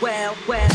Well, well.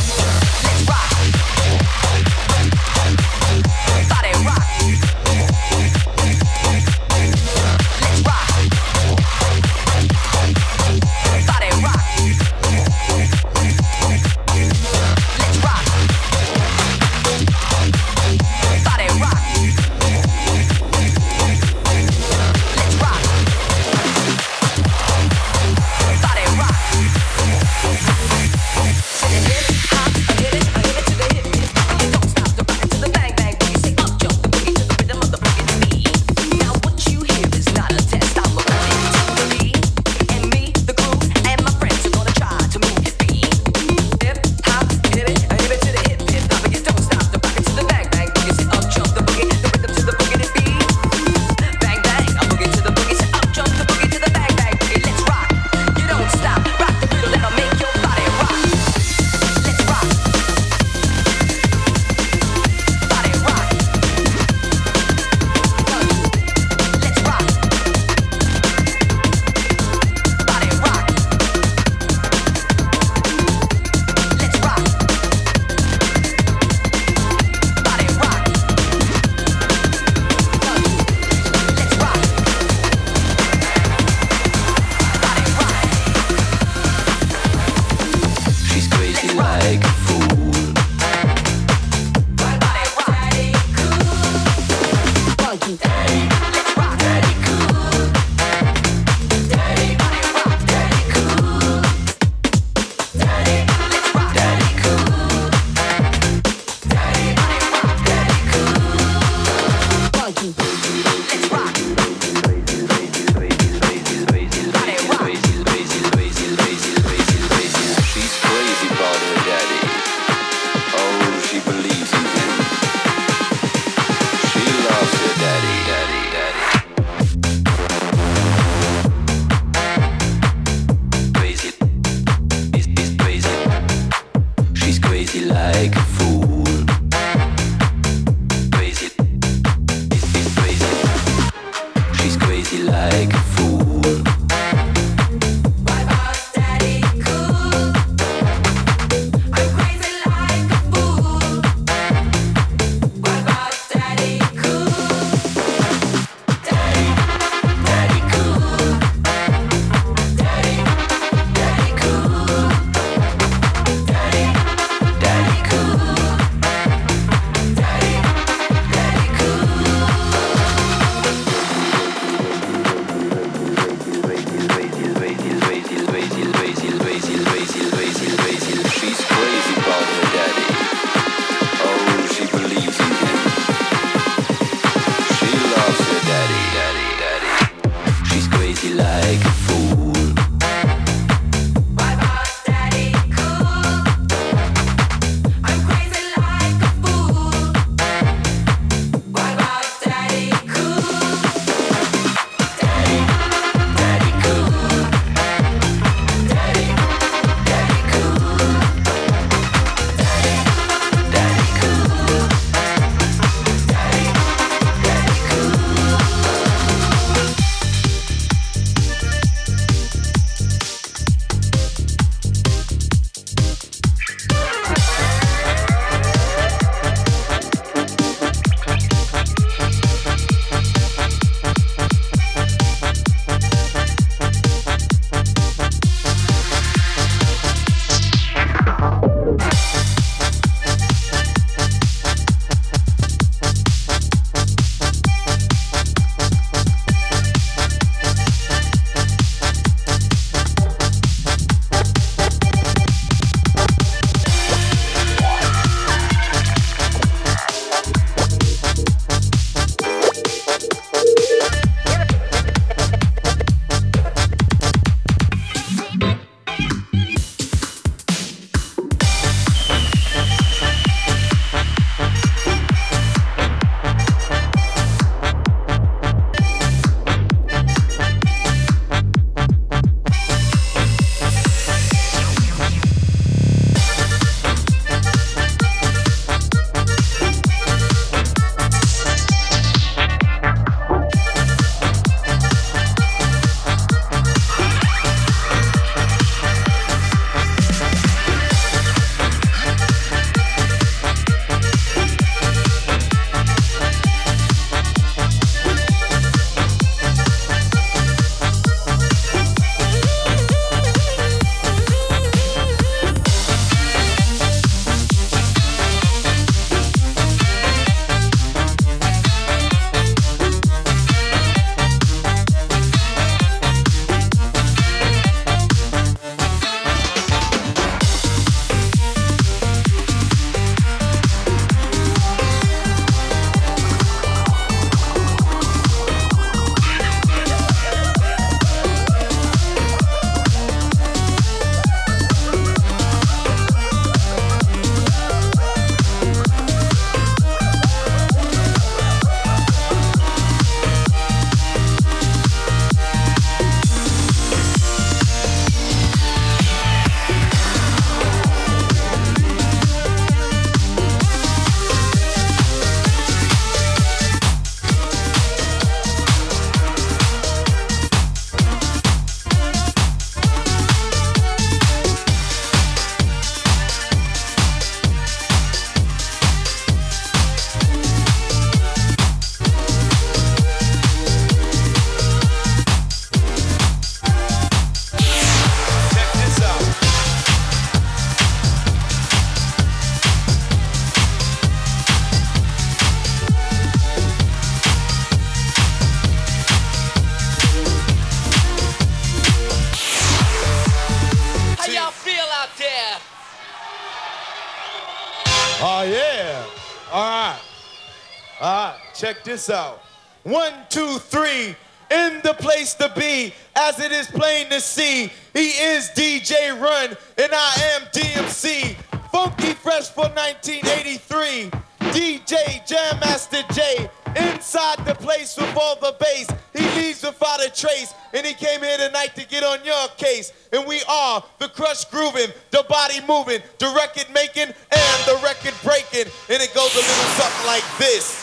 This out. One, two, three, in the place to be, as it is plain to see. He is DJ Run, and I am DMC. Funky Fresh for 1983. DJ Jam Master Jay, inside the place with all the bass. He leaves without a trace, and he came here tonight to get on your case. And we are the crush grooving, the body moving, the record making, and the record breaking. And it goes a little something like this. this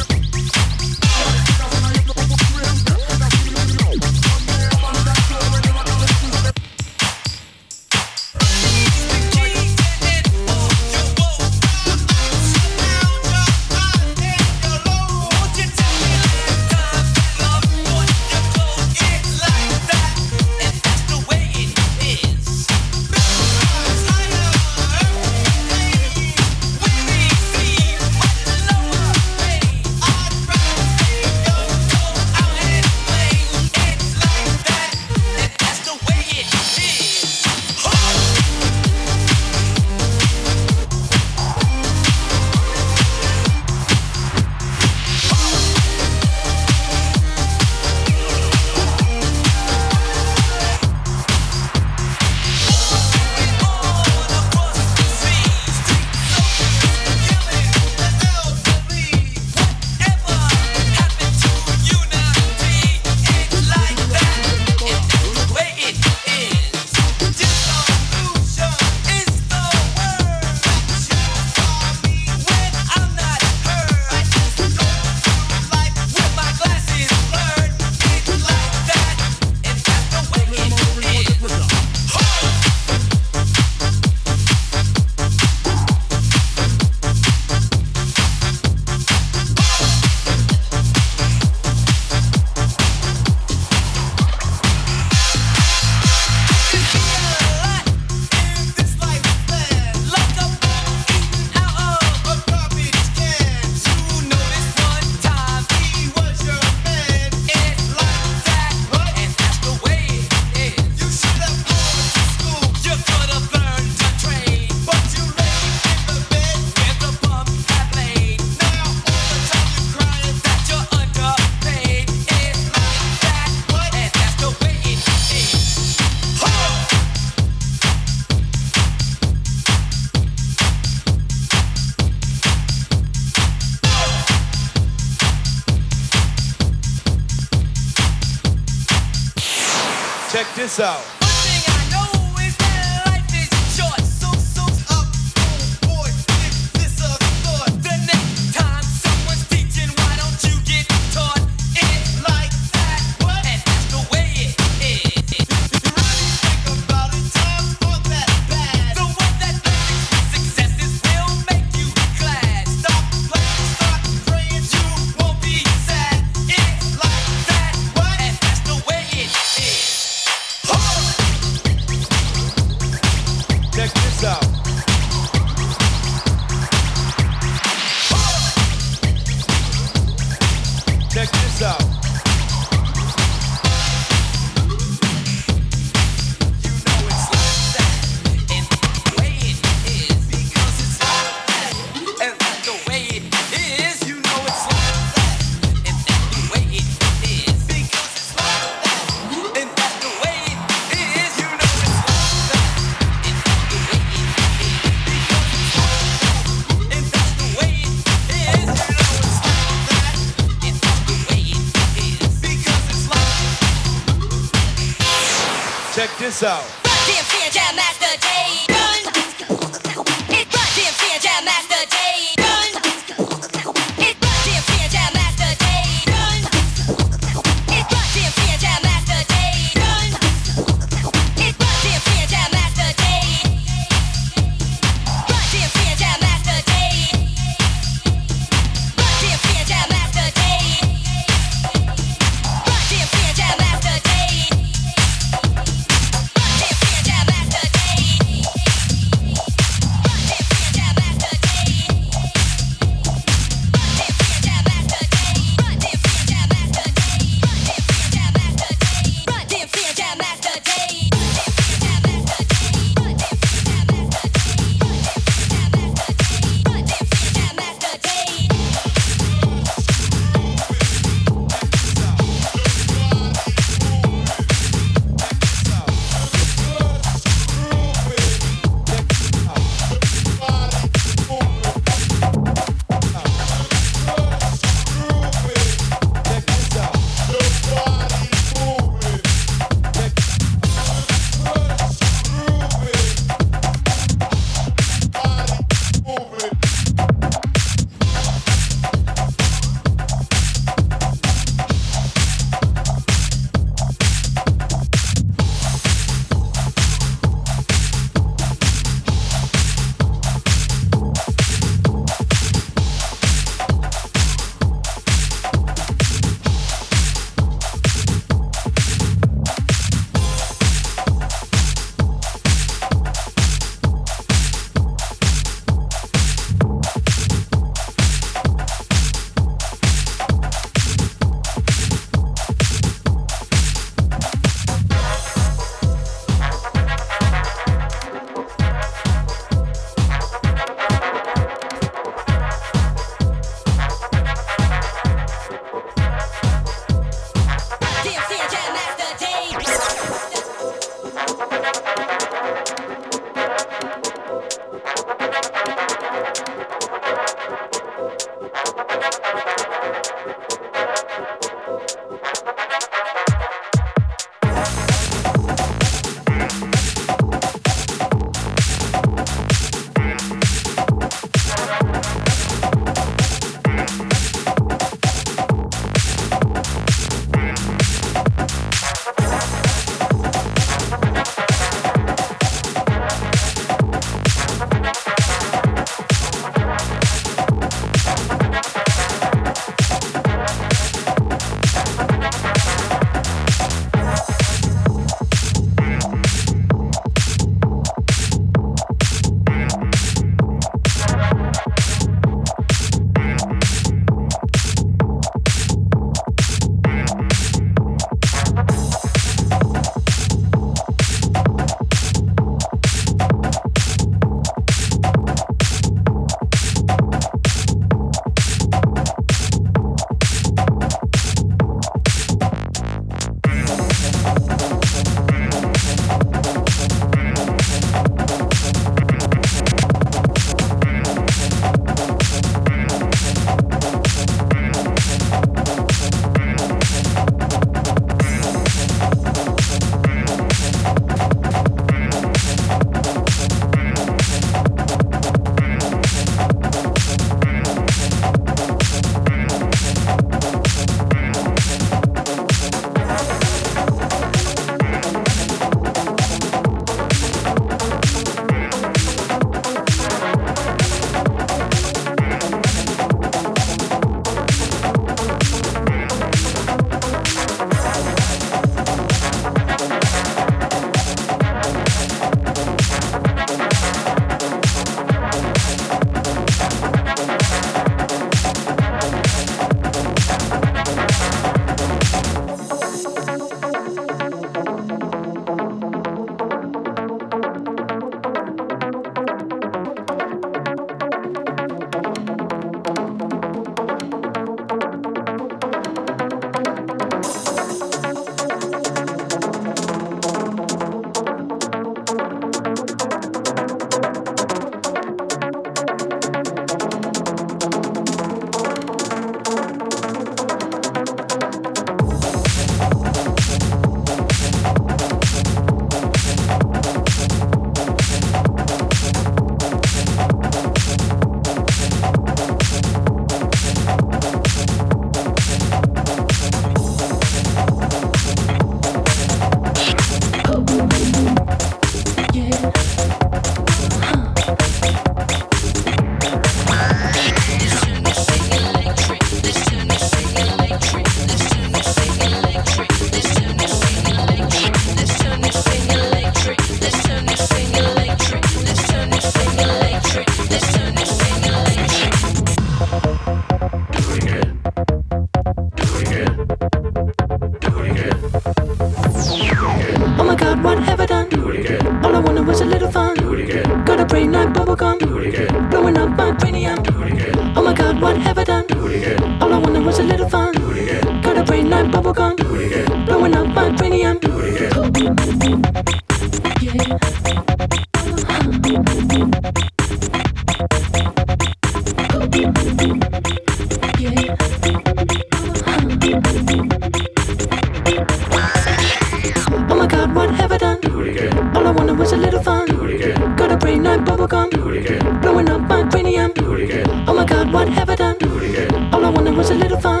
what have I done? Do it again. All I wanted was a little fun.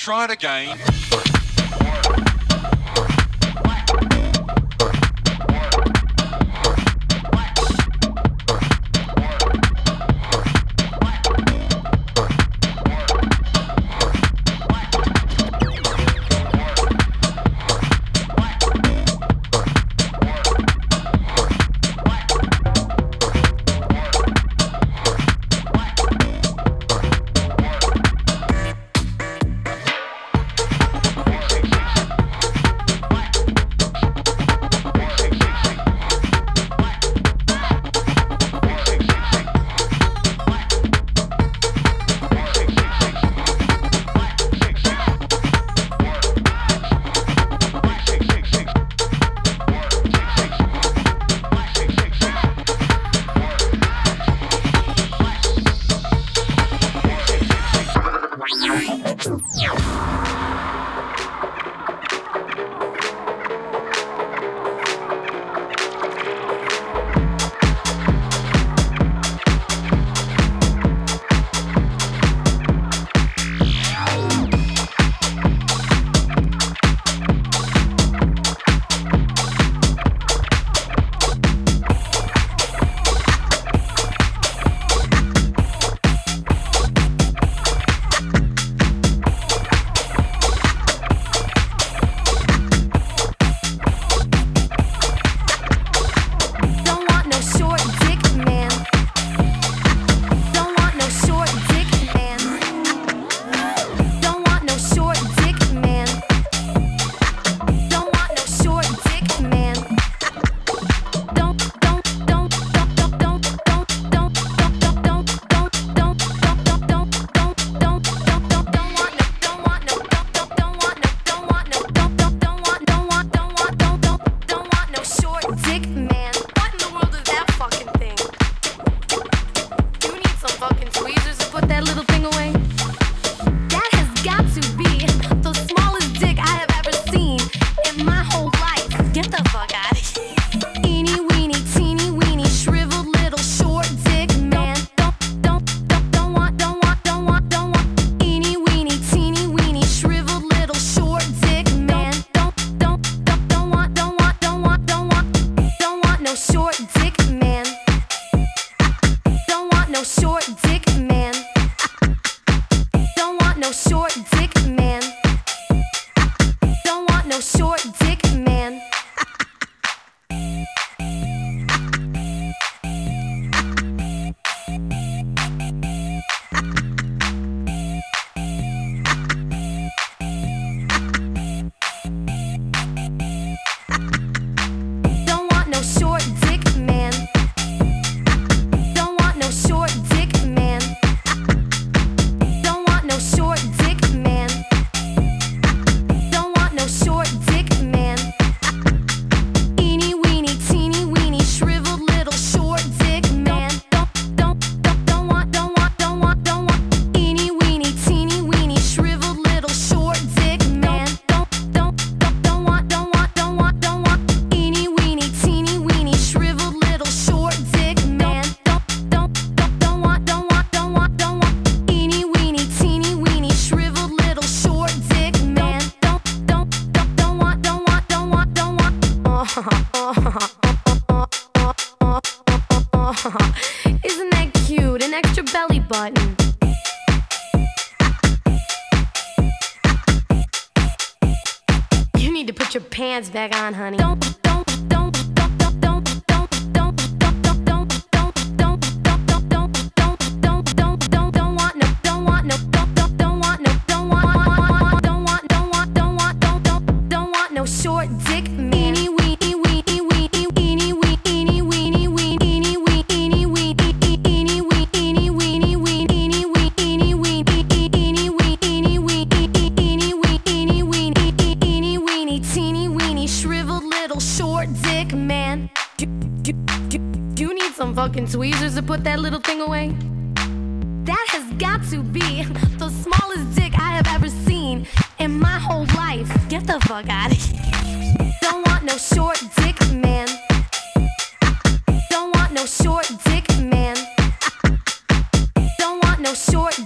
try it again. back on, honey. fucking tweezers to put that little thing away? That has got to be the smallest dick I have ever seen in my whole life. Get the fuck out of here. Don't want no short dick, man. Don't want no short dick, man. Don't want no short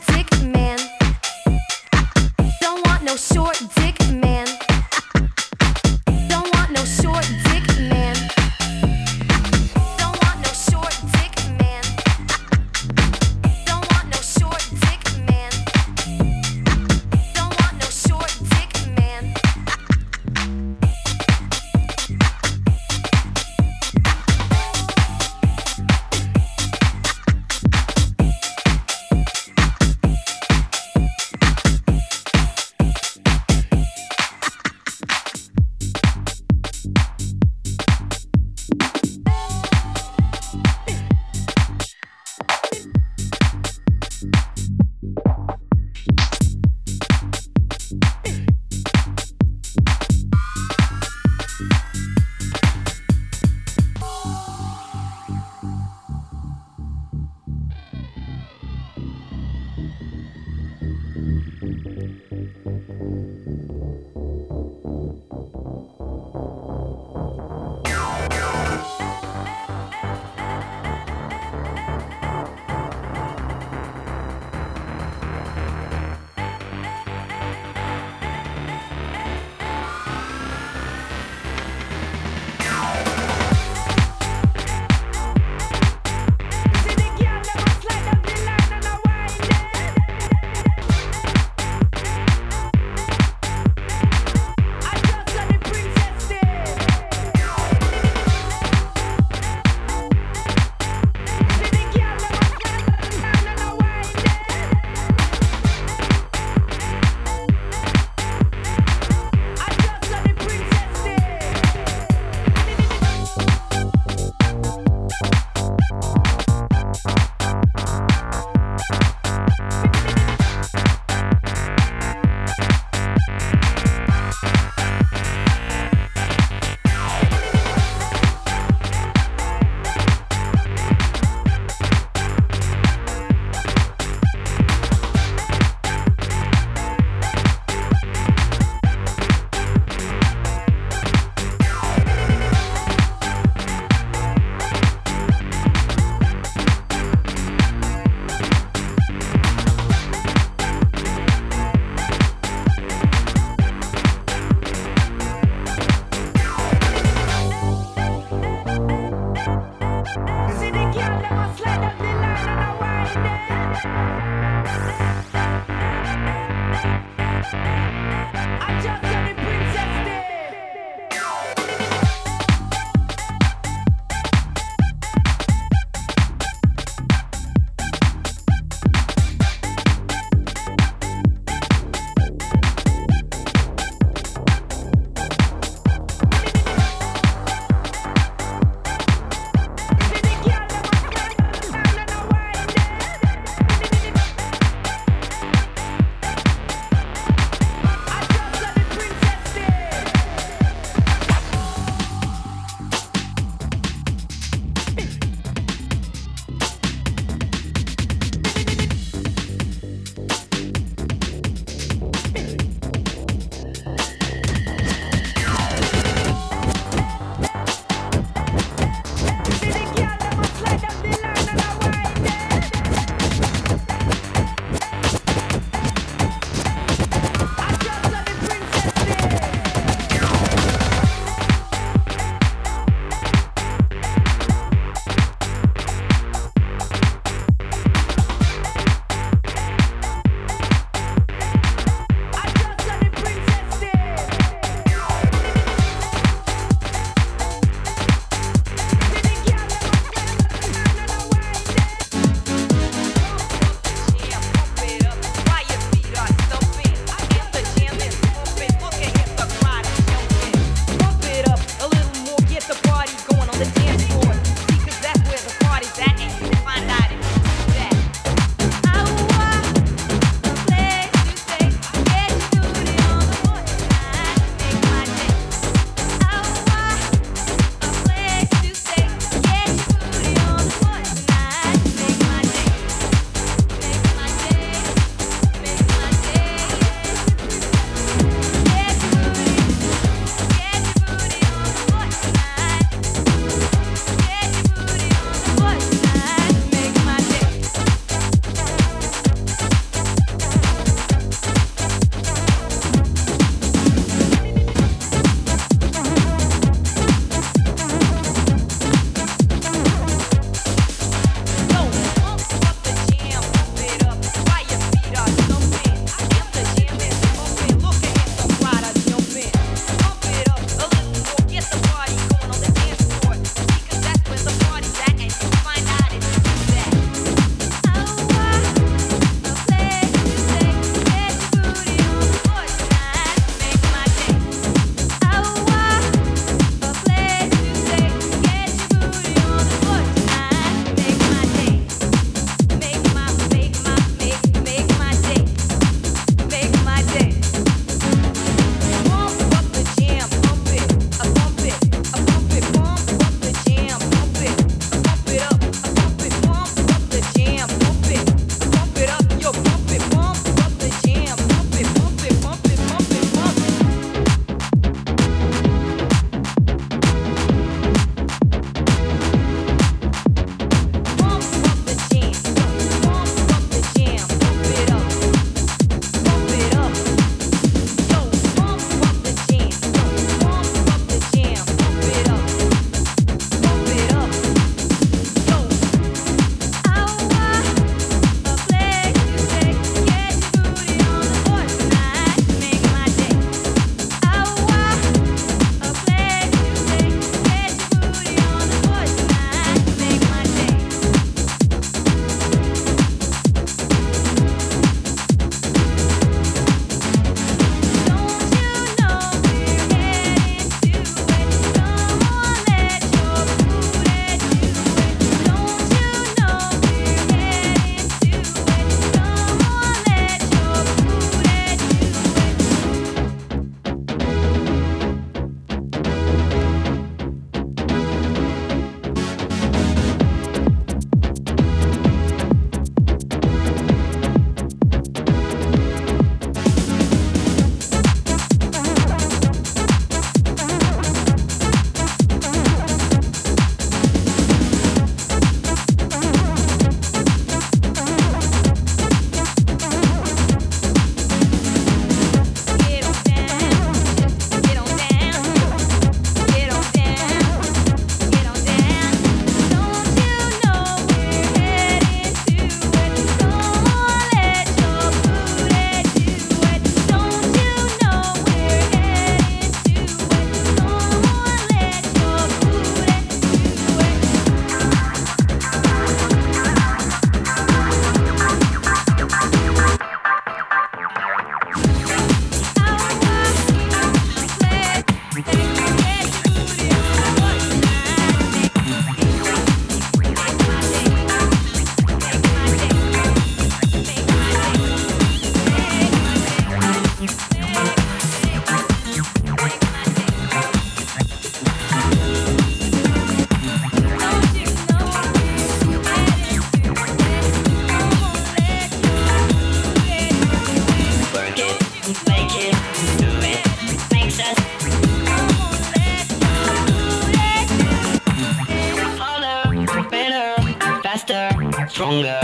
stronger. Uh,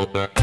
over.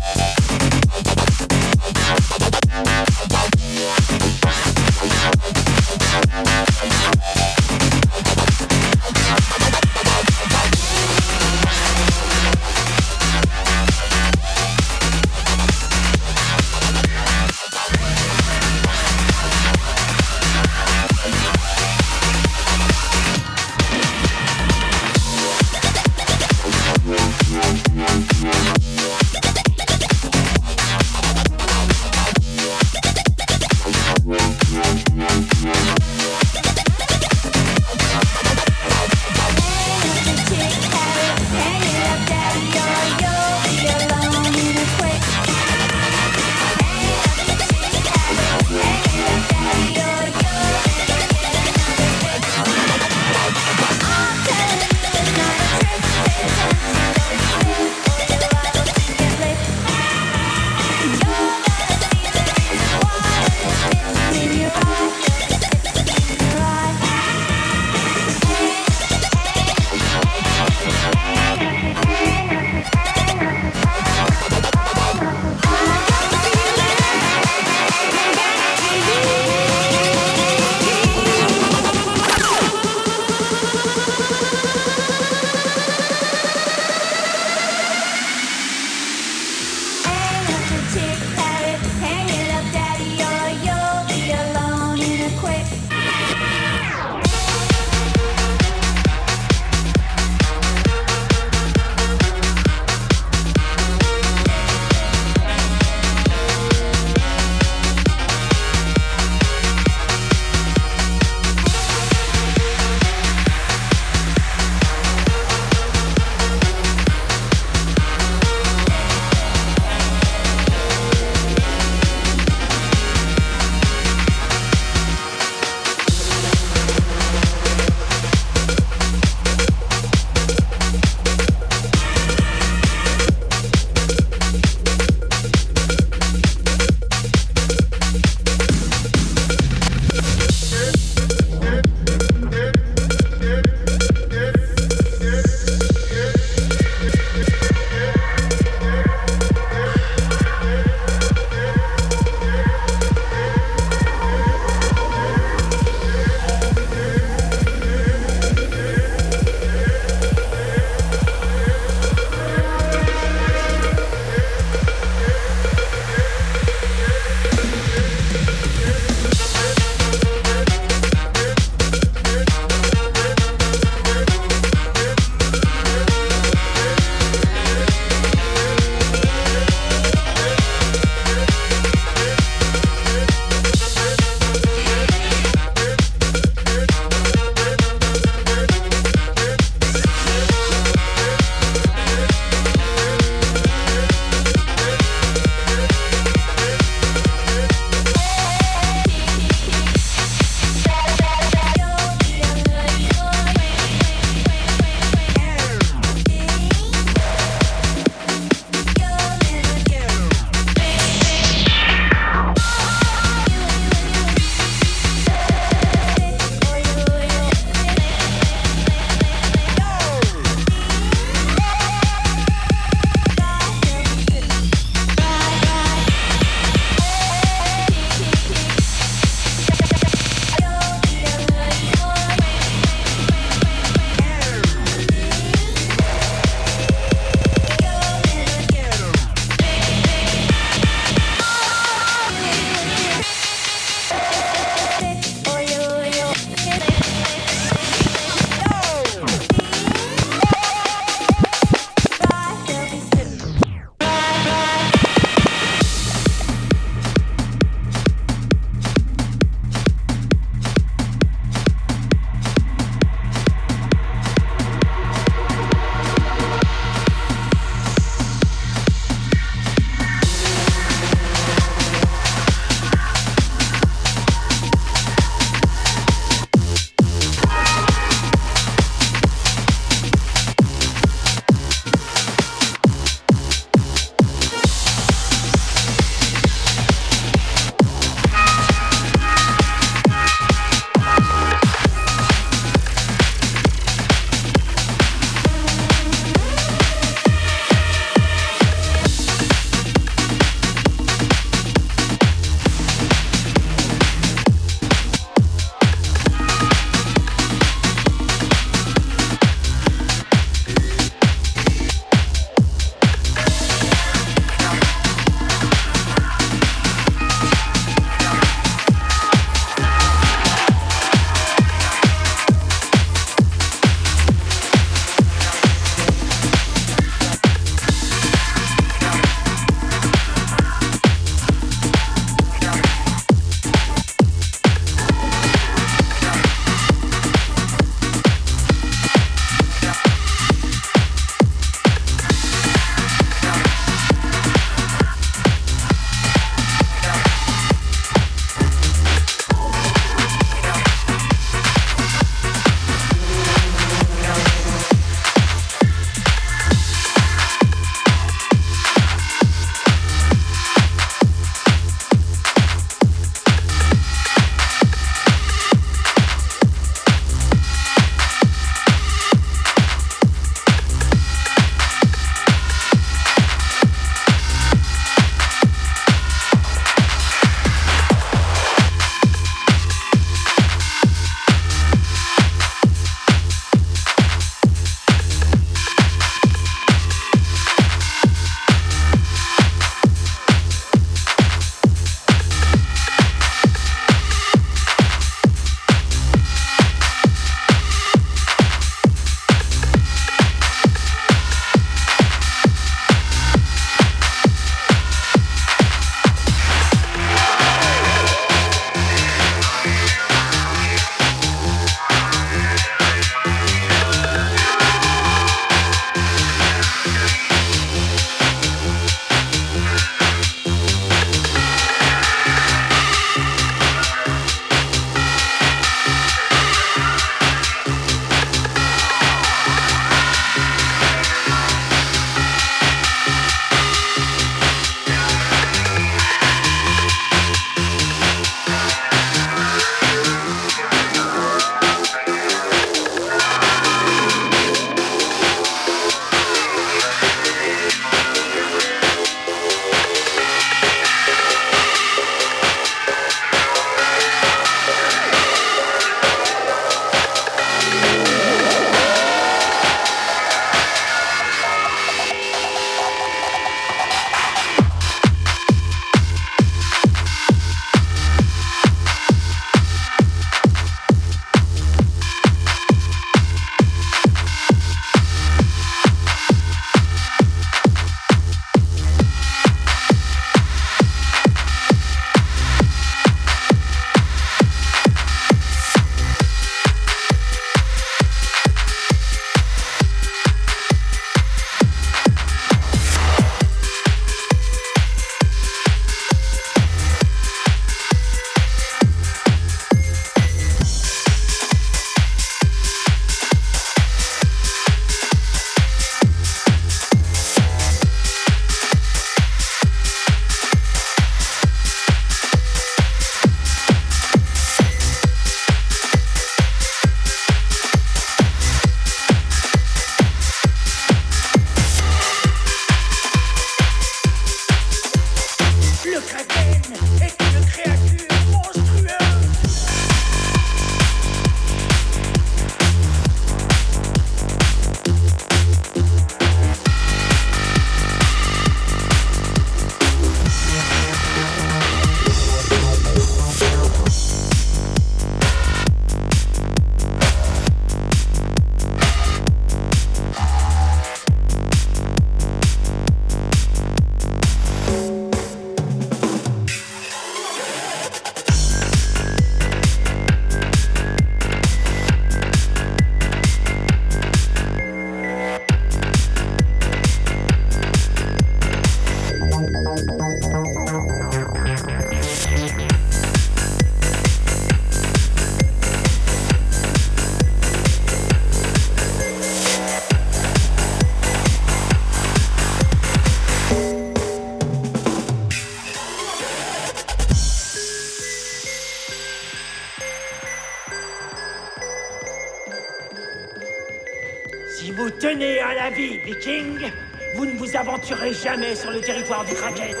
Jamais sur le territoire du Kraken.